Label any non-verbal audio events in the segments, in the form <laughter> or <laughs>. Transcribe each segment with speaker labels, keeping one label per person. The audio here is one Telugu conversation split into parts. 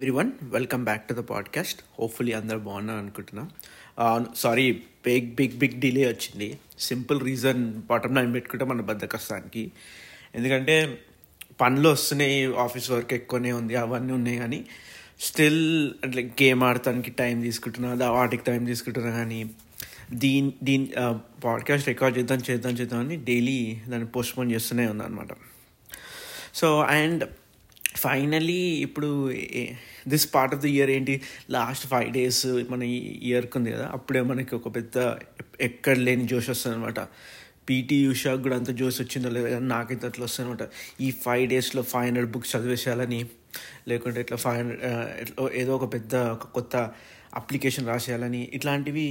Speaker 1: Everyone welcome back to the podcast. Hopefully అందరు బాగున్నారు అనుకుంటున్నా. Sorry big big big delay వచ్చింది. సింపుల్ రీజన్ బాటమ్ లైన్ పెట్టుకుంటే మన బద్దకస్తానికి ఎందుకంటే పనులు వస్తున్నాయి ఆఫీస్ వర్క్ ఎక్కువనే ఉంది అవన్నీ ఉన్నాయి కానీ స్టిల్ అంటే గేమ్ ఆడటానికి టైం తీసుకుంటున్నా దా- వాటికి టైం తీసుకుంటున్నా కానీ దీని దీని పాడ్కాస్ట్ రికార్డ్ చేద్దాం చేద్దాం చేద్దాం అని డైలీ దాన్ని పోస్ట్పోన్ చేస్తూనే ఉందన్నమాట అనమాట సో అండ్ ఫైనలీ ఇప్పుడు this part of the year ఏంటి? లాస్ట్ ఫైవ్ డేస్ మన ఈ ఇయర్కి ఉంది కదా అప్పుడే మనకి ఒక పెద్ద ఎక్కడ లేని జోష్ వస్తుంది అనమాట పీటీ ఉషాకి కూడా అంత జోష్ వచ్చిందో లేదో కానీ నాకైతే అట్లా వస్తుంది అనమాట ఈ ఫైవ్ డేస్లో ఫైవ్ హండ్రెడ్ బుక్స్ చదివేసేయాలని లేకుంటే ఇట్లా ఫైవ్ హండ్రెడ్ ఏదో ఒక పెద్ద ఒక కొత్త అప్లికేషన్ రాసేయాలని ఇట్లాంటివి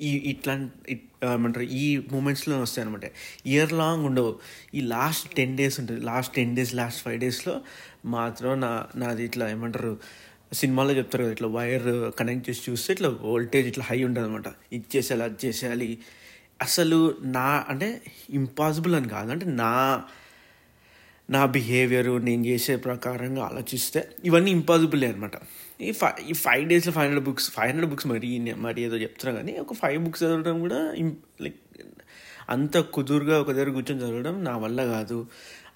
Speaker 1: ఈ ఇట్లాంటి ఏమంటారు ఈ మూమెంట్స్లో వస్తాయి అనమాట ఇయర్ లాంగ్ ఉండవు. ఈ లాస్ట్ టెన్ డేస్ ఉంటుంది. Last ten days last five డేస్లో మాత్రం నా నాది ఇట్లా ఏమంటారు సినిమాలో చెప్తారు కదా ఇట్లా వైర్ కనెక్ట్ చేసి చూస్తే ఇట్లా వోల్టేజ్ ఇట్లా హై ఉంటుంది అనమాట ఇది చేసేయాలి అది చేసేయాలి. అసలు నా అంటే ఇంపాసిబుల్ అని కాదు. అంటే నా నా బిహేవియర్ నేను చేసే ప్రకారంగా ఆలోచిస్తే ఇవన్నీ ఇంపాసిబుల్ అనమాట ఈ ఫైవ్ ఈ ఫైవ్ డేస్లో five hundred books five hundred books మరీ మరీ ఏదో చెప్తున్నా కానీ ఒక ఫైవ్ బుక్స్ చదవడం కూడా లైక్ అంత కుదురుగా ఒక దగ్గర కూర్చొని చదవడం నా వల్ల కాదు.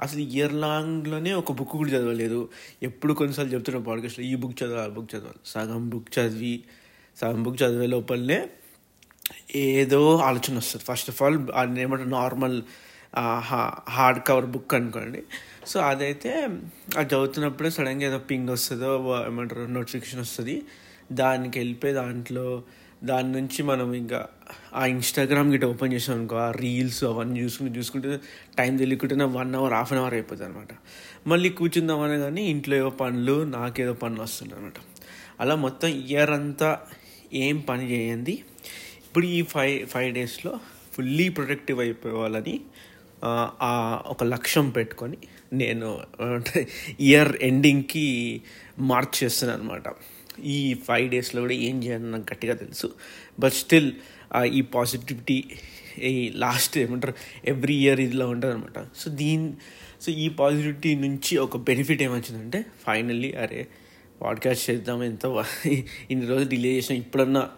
Speaker 1: అసలు ఇయర్ లాంగ్లోనే ఒక బుక్ కూడా చదవలేదు. ఎప్పుడు కొన్నిసార్లు చెప్తున్నా పాడ్కాస్ట్లో ఈ బుక్ చదవాలి ఆ బుక్ చదవాలి సగం బుక్ చదివి సగం బుక్ చదివే లోపలనే ఏదో ఆలోచన వస్తుంది. ఫస్ట్ ఆఫ్ ఆల్ అది ఏమంటారు నార్మల్ హార్డ్ కవర్ బుక్ అనుకోండి. సో అదైతే అది చదువుతున్నప్పుడే సడన్గా ఏదో పింగ్ వస్తుందో ఏమంటారు నోటిఫికేషన్ వస్తుంది. దానికి వెళ్ళిపోయి దాంట్లో దాని నుంచి మనం ఇంకా ఆ ఇన్స్టాగ్రామ్ గిట్ట ఓపెన్ చేసాం అనుకో ఆ రీల్స్ అవన్నీ చూసుకుంటూ చూసుకుంటే time తెలియకుంటేనే one hour half an hour అయిపోతుంది అనమాట. మళ్ళీ కూర్చుందామనే కానీ ఇంట్లో ఏవో పనులు నాకేదో పనులు వస్తుంది అనమాట. అలా మొత్తం ఇయర్ అంతా ఏం పని చేయండి ఇప్పుడు ఈ ఫైవ్ ఫైవ్ డేస్లో ఫుల్లీ ప్రొడక్టివ్ అయిపోవాలని ఒక లక్ష్యం పెట్టుకొని నేను ఇయర్ ఎండింగ్కి మార్చ్ చేస్తున్నాను అనమాట ఈ ఫైవ్ డేస్లో కూడా ఏం చేయాలని నాకు గట్టిగా తెలుసు. బట్ స్టిల్ ఈ పాజిటివిటీ ఈ లాస్ట్ ఏమంటారు ఎవ్రీ ఇయర్ ఇదిలా ఉంటుంది అనమాట సో దీని సో ఈ పాజిటివిటీ నుంచి ఒక బెనిఫిట్ ఏమొచ్చిందంటే ఫైనల్లీ అరే పాడ్కాస్ట్ చేద్దాం ఎంత ఇన్ని రోజులు డిలే చేసాం ఇప్పుడన్నా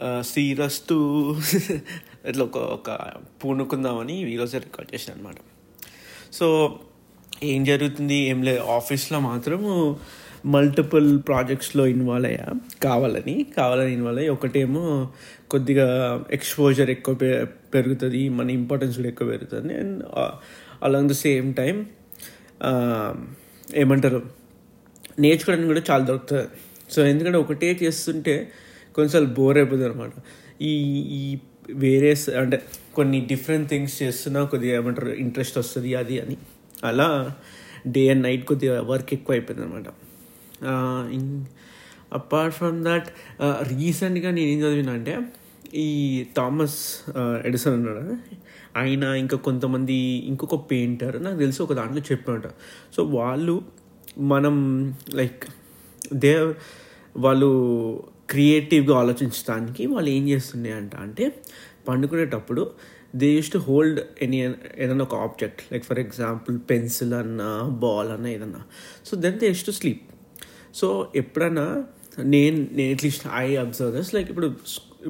Speaker 1: ఆ, ఇట్లా <laughs> ఒక ఒక పూనుకుందామని ఈరోజే రికార్డ్ చేశాను అనమాట సో ఏం జరుగుతుంది? ఏం లేదు. ఆఫీస్లో మాత్రం మల్టిపుల్ ప్రాజెక్ట్స్లో ఇన్వాల్వ్ అయ్యా. కావాలని కావాలని ఇన్వాల్వ్ అయ్యి ఒకటేమో కొద్దిగా ఎక్స్పోజర్ ఎక్కువ పె- పెరుగుతుంది మన ఇంపార్టెన్స్ కూడా ఎక్కువ పెరుగుతుంది. And along the same time ఏమంటారు? నేర్చుకోవడానికి కూడా చాలా దొరుకుతుంది. సో ఎందుకంటే ఒకటే చేస్తుంటే కొన్నిసార్లు బోర్ అయిపోతుంది అనమాట ఈ ఈ వేరే అంటే కొన్ని డిఫరెంట్ థింగ్స్ చేస్తున్నా కొద్దిగా ఏమంటారు ఇంట్రెస్ట్ వస్తుంది అది అని. అలా డే అండ్ నైట్ కొద్దిగా వర్క్ ఎక్కువ అయిపోయింది అనమాట అపార్ట్ ఫ్రమ్ దట్ రీసెంట్గా నేను ఏం చదివినా అంటే ఈ థామస్ ఎడిసన్ అన్నాడు ఆయన ఇంకా కొంతమంది ఇంకొక పెయింటర్ నాకు తెలిసి ఒక దాంట్లో చెప్పినట సో వాళ్ళు మనం లైక్ దే వాళ్ళు క్రియేటివ్గా ఆలోచించడానికి వాళ్ళు ఏం చేస్తున్నాయి అంట అంటే పండుకునేటప్పుడు they use to hold any ఏదైనా ఒక object like for example pencil అన్నా బాల్ అన్నా ఏదన్నా. So then they use to sleep. So ఎప్పుడైనా నేను నేను at least I observe this like ఇప్పుడు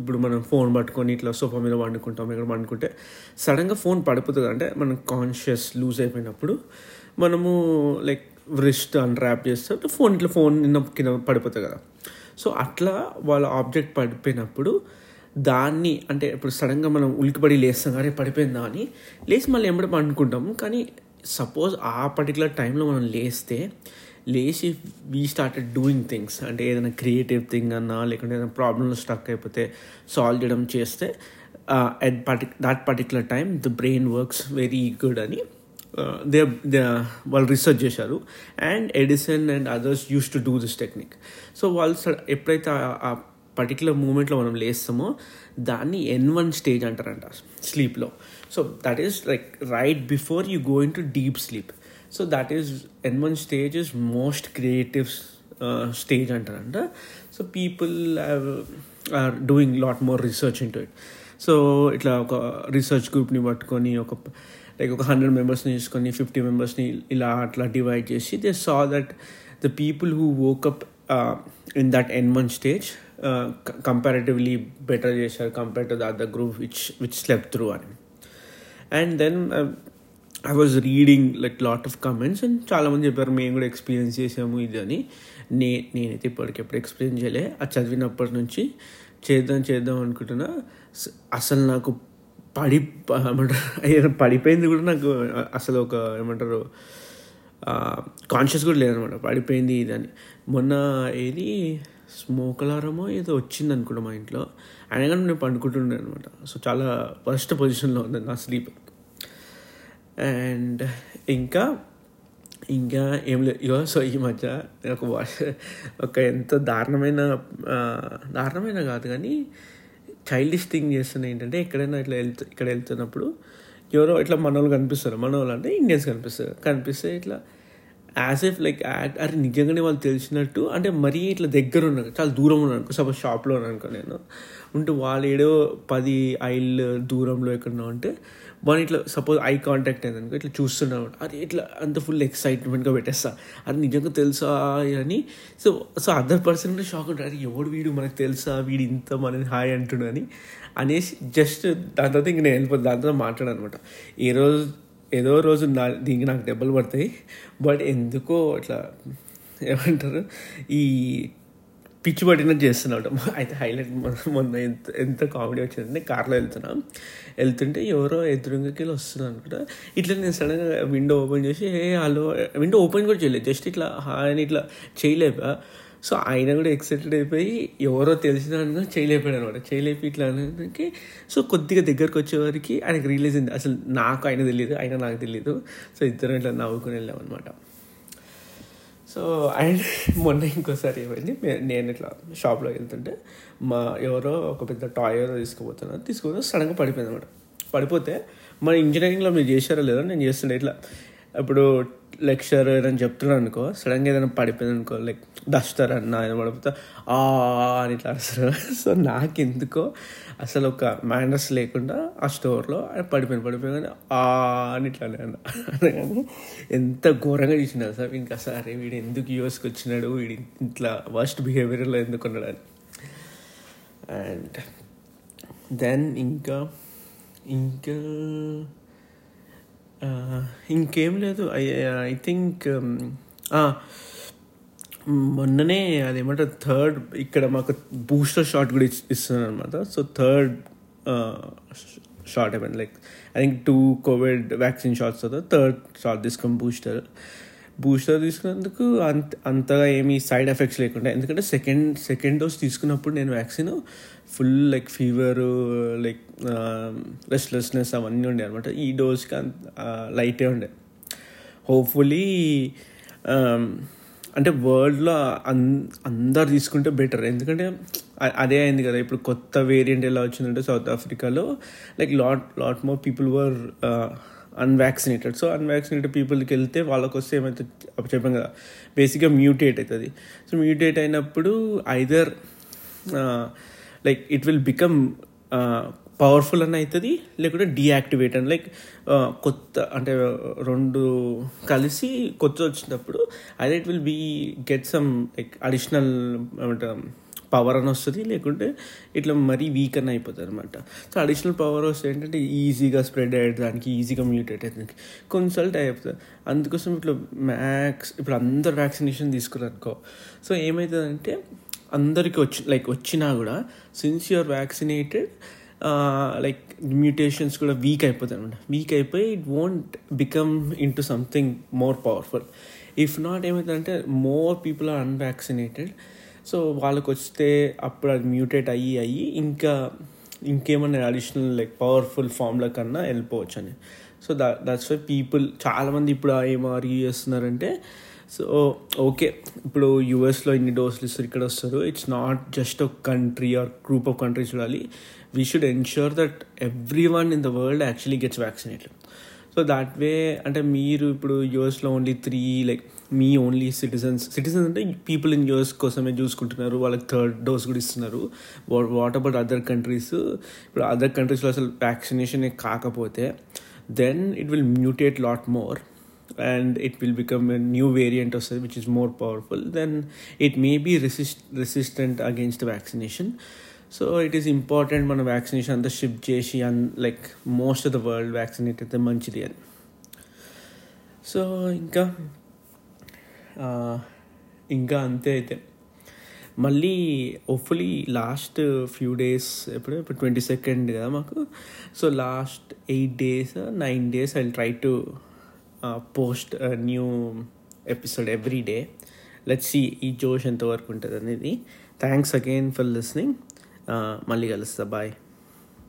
Speaker 1: ఇప్పుడు మనం ఫోన్ పట్టుకొని ఇట్లా సోఫా మీద వండుకుంటాం ఇక్కడ వండుకుంటే సడన్గా ఫోన్ పడిపోతుంది. అంటే మనం కాన్షియస్ లూజ్ అయిపోయినప్పుడు మనము లైక్ రిస్ట్ అన్రాప్ చేస్తే ఫోన్ ఇట్లా ఫోన్ నిన్న కింద పడిపోతుంది కదా. సో అట్లా వాళ్ళ ఆబ్జెక్ట్ పడిపోయినప్పుడు దాన్ని అంటే ఇప్పుడు సడన్గా మనం ఉలికిపడి లేస్తాం కానీ పడిపోయిందా అని లేచి మళ్ళీ ఎంబడి పండుకుంటాం కానీ సపోజ్ ఆ పర్టికులర్ టైంలో మనం లేస్తే లేచి వీ స్టార్టెడ్ డూయింగ్ థింగ్స్ అంటే ఏదైనా క్రియేటివ్ థింగ్ అన్నా లేకుంటే ఏదైనా ప్రాబ్లమ్స్ స్టక్ అయిపోతే సాల్వ్ చేయడం చేస్తే at పర్టి that particular time the brain works very good అని దే దే వాళ్ళు రీసెర్చ్ చేశారు. And Edison and others use to do this technique so వాళ్ళు ఎప్పుడైతే ఆ- ఆ పర్టికులర్ మూమెంట్లో మనం లేస్తామో దాన్ని ఎన్ వన్ స్టేజ్ అంటారంట స్లీప్లో so that is like right before you go into deep sleep so that is N one stage is most creative stage అంటారంట. So people are doing lot more research into it so ఇట్లా ఒక రీసెర్చ్ గ్రూప్ని పట్టుకొని ఒక లైక్ ఒక హండ్రెడ్ మెంబర్స్ని తీసుకొని ఫిఫ్టీ మెంబర్స్ని ఇలా అట్లా డివైడ్ చేసి they saw that the people who woke up in that N one stage comparatively better చేశారు compare to the other group which which slept through అని. And then I was reading like lot of comments and చాలామంది చెప్పారు మేము కూడా ఎక్స్పీరియన్స్ చేసాము ఇది అని. నే నేనైతే ఇప్పటికెప్పుడు ఎక్స్పీరియన్స్ చేయలే. అది చదివినప్పటి నుంచి చేద్దాం చేద్దాం అనుకుంటున్నా. అసలు నాకు పడి ఏమంటారు? పడిపోయింది కూడా నాకు అసలు ఒక ఏమంటారు కాన్షియస్ కూడా లేదనమాట పడిపోయింది ఇది అని మొన్న ఏది స్మోక్ అలారమో ఏదో వచ్చింది అనుకుంటా మా ఇంట్లో. అయినా కానీ నేను పండుకుంటుండే అనమాట. సో చాలా ఫస్ట్ పొజిషన్లో ఉంది నా స్లీప్ అండ్ ఇంకా ఇంకా ఏం లేదు. ఇగో సో ఈ మధ్య ఒక ఒక ఎంత దారుణమైన దారుణమైన కాదు కానీ చైల్డిష్ థింగ్ చేస్తున్నాయి ఏంటంటే ఎక్కడైనా ఇట్లా వెళ్తూ ఇక్కడ వెళ్తున్నప్పుడు ఎవరో ఇట్లా మనోళ్ళు కనిపిస్తారు. మనోళ్ళు అంటే ఇండియన్స్ కనిపిస్తారు. కనిపిస్తే ఇట్లా యాజ్ ఎఫ్ లైక్ యాక్ట్ అరే నిజంగానే వాళ్ళు తెలిసినట్టు అంటే మరీ ఇట్లా దగ్గర ఉన్నాను చాలా దూరం ఉన్నాను అనుకో సపోజ్ షాప్లో అనుకో నేను. ఉంటే వాళ్ళు ఏడో పది ఐళ్ళు దూరంలో ఎక్కడో ఉంటే మనం ఇట్లా సపోజ్ ఐ కాంటాక్ట్ అయింది అనుకో ఇట్లా చూస్తున్నాను అది ఇట్లా అంత ఫుల్ ఎక్సైట్మెంట్గా పెట్టేస్తా. అది నిజంగా తెలుసా అని. సో సో అదర్ పర్సన్ కూడా షాక్ ఉంటారు. ఎవడు వీడు? మనకు తెలుసా? వీడు ఇంత మనని హాయ్ అంటున్నాని అనేసి జస్ట్ దాని తర్వాత ఇంక నేను వెళ్ళిపోతాను దాని తర్వాత మాట్లాడాను అనమాట ఏ రోజు ఏదో రోజు నా దీనికి నాకు దెబ్బలు పడతాయి. బట్ ఎందుకో ఇట్లా ఏమంటారు ఈ పిచ్చి పట్టినట్టు చేస్తున్నాడు అయితే హైలైట్ మొన్న ఎంత ఎంత కామెడీ వచ్చిందంటే కార్లో వెళ్తున్నాం. వెళ్తుంటే ఎవరో ఎదురుంగకెళ్ళి వస్తున్నాను అనుకుంటా. ఇట్లా నేను సడన్గా విండో ఓపెన్ చేసి ఏ హలో. విండో ఓపెన్ కూడా చేయలేదు. జస్ట్ ఇట్లా ఆయన ఇట్లా చేయలేపా. సో ఆయన కూడా ఎక్సైటెడ్ అయిపోయి ఎవరో తెలిసిన చేయలేపాడు అనమాట చేయలేపి ఇట్లా అనడానికి. సో కొద్దిగా దగ్గరకు వచ్చేవారికి ఆయనకు రిలీజ్ అయింది. అసలు నాకు ఆయన తెలియదు ఆయన నాకు తెలియదు సో ఇద్దరం ఇట్లా నవ్వుకుని వెళ్ళాం అనమాట సో అండ్ మొన్న ఇంకోసారి ఏమైంది? నేను ఇట్లా షాప్లో వెళ్తుంటే మా ఎవరో ఒక పెద్ద టాయ్ ఏదో తీసుకుపోతున్నారు. తీసుకుపోతే సడన్గా పడిపోయింది అనమాట పడిపోతే మన ఇంజనీరింగ్లో మీరు చేశారో లేదో నేను చేస్తుండే ఇట్లా. ఇప్పుడు లెక్చర్ ఏదైనా చెప్తున్నాను అనుకో సడన్గా ఏదైనా పడిపోయింది అనుకో లైక్ డస్టర్ అన్న ఏదైనా పడిపోతే ఆ అని ఇట్లా అరుస్తారు. <laughs> సో నాకెందుకో అసలు ఒక మ్యానర్స్ లేకుండా ఆ స్టోర్లో పడిపోయింది పడిపోయింది ఆ అని ఇట్లా అనగానే ఎంత ఘోరంగా చూసినారు సార్ ఇంకా సరే వీడు ఎందుకు యూఎస్కి వచ్చినాడు? వీడి ఇట్లా వర్స్ట్ బిహేవియర్లో ఎందుకు ఉన్నాడు? అని. అండ్ దెన్ ఇంకా ఇంకా ఇంకేం లేదు. ఐ ఐ థింక్ మొన్ననే అదేమంటారు థర్డ్ ఇక్కడ మాకు బూస్టర్ షాట్ కూడా ఇస్తున్నారు అనమాట సో థర్డ్ షాట్ అయిపోయింది like I think two COVID vaccine shots అవుతా థర్డ్ షాట్ తీసుకుని బూస్టర్. బూస్టర్ తీసుకున్నందుకు అంత అంతగా ఏమీ సైడ్ ఎఫెక్ట్స్ లేకుండా ఎందుకంటే సెకండ్ సెకండ్ డోస్ తీసుకున్నప్పుడు నేను vaccine full like fever like restlessness అవన్నీ ఉండే అనమాట. ఈ డోస్కి అంత లైటే ఉండే. హోప్ఫుల్లీ అంటే వరల్డ్లో అన్ అందరు తీసుకుంటే బెటర్. ఎందుకంటే అదే అయింది కదా ఇప్పుడు కొత్త వేరియంట్ ఎలా వచ్చిందంటే సౌత్ ఆఫ్రికాలో like lot lot more people were unvaccinated so unvaccinated పీపుల్కి వెళ్తే వాళ్ళకి వస్తే ఏమైతే చెప్పాం కదా బేసిక్గా మ్యూటేట్ అవుతుంది. సో మ్యూటేట్ అయినప్పుడు either like it will become powerful అని అవుతుంది లేకుంటే డీయాక్టివేట్ అని. లైక్ కొత్త అంటే రెండు కలిసి కొత్త వచ్చినప్పుడు అదే it will be get some like additional ఏమంటారు పవర్ అని వస్తుంది లేకుంటే ఇట్లా మరీ వీక్ అని అయిపోతుంది అనమాట సో అడిషనల్ పవర్ వస్తే ఏంటంటే ఈజీగా స్ప్రెడ్ అయ్యేదానికి ఈజీగా మ్యూటేట్ అయ్యేదానికి కొన్నిసార్లు అయిపోతుంది. అందుకోసం ఇట్లా మ్యాక్స్ ఇప్పుడు అందరు వ్యాక్సినేషన్ తీసుకున్నారనుకో సో ఏమవుతుందంటే అందరికి వచ్చి లైక్ వచ్చినా కూడా since you're vaccinated like mutations కూడా వీక్ అయిపోతాయి అనమాట వీక్ అయిపోయి it won't become into something more powerful if not ఏమవుతుందంటే more people are unvaccinated so వాళ్ళకి వస్తే అప్పుడు అది మ్యూటేట్ అయ్యి అయ్యి ఇంకా ఇంకేమైనా అడిషనల్ లైక్ పవర్ఫుల్ ఫామ్ల కన్నా వెళ్ళిపోవచ్చు అని so the that's why people చాలామంది ఇప్పుడు ఏం ఆర్గ్యూ చేస్తున్నారంటే సో ఓకే ఇప్పుడు యూఎస్లో ఇన్ని డోసులు ఇస్తారు ఇక్కడ వస్తారు. ఇట్స్ నాట్ జస్ట్ ఒక country or group of countries చూడాలి. We should ensure that everyone in the world actually gets vaccinated so that way అంటే మీరు ఇప్పుడు యూఎస్లో ఓన్లీ త్రీ లైక్ మీ ఓన్లీ సిటిజన్స్ సిటిజన్స్ అంటే పీపుల్ ఇన్ యూఎస్ కోసమే చూసుకుంటున్నారు. వాళ్ళకి థర్డ్ డోస్ కూడా ఇస్తున్నారు. వాట్ అబౌట్ అదర్ కంట్రీస్ ఇప్పుడు అదర్ కంట్రీస్లో అసలు వ్యాక్సినేషన్ కాకపోతే then it will mutate lot more and it will become a new variant వస్తుంది which is more powerful then it may be resist resistant against vaccination so it is important మన వ్యాక్సినేషన్ అంతా షిఫ్ట్ చేసి అన్ like most of the world vaccinate అయితే మంచిది అని. సో ఇంకా ఇంకా అంతే అయితే. మళ్ళీ హోప్ఫుల్లీ లాస్ట్ ఫ్యూ డేస్ ఎప్పుడు? ఇప్పుడు ట్వంటీ సెకండ్ కదా మాకు. So last eight days nine days I try to post new episode every day let's see ఈ జోష్ ఎంతవరకు ఉంటుంది అనేది థ్యాంక్స్ అగైన్ ఫర్ లిస్నింగ్ மல்லிகை சபாய்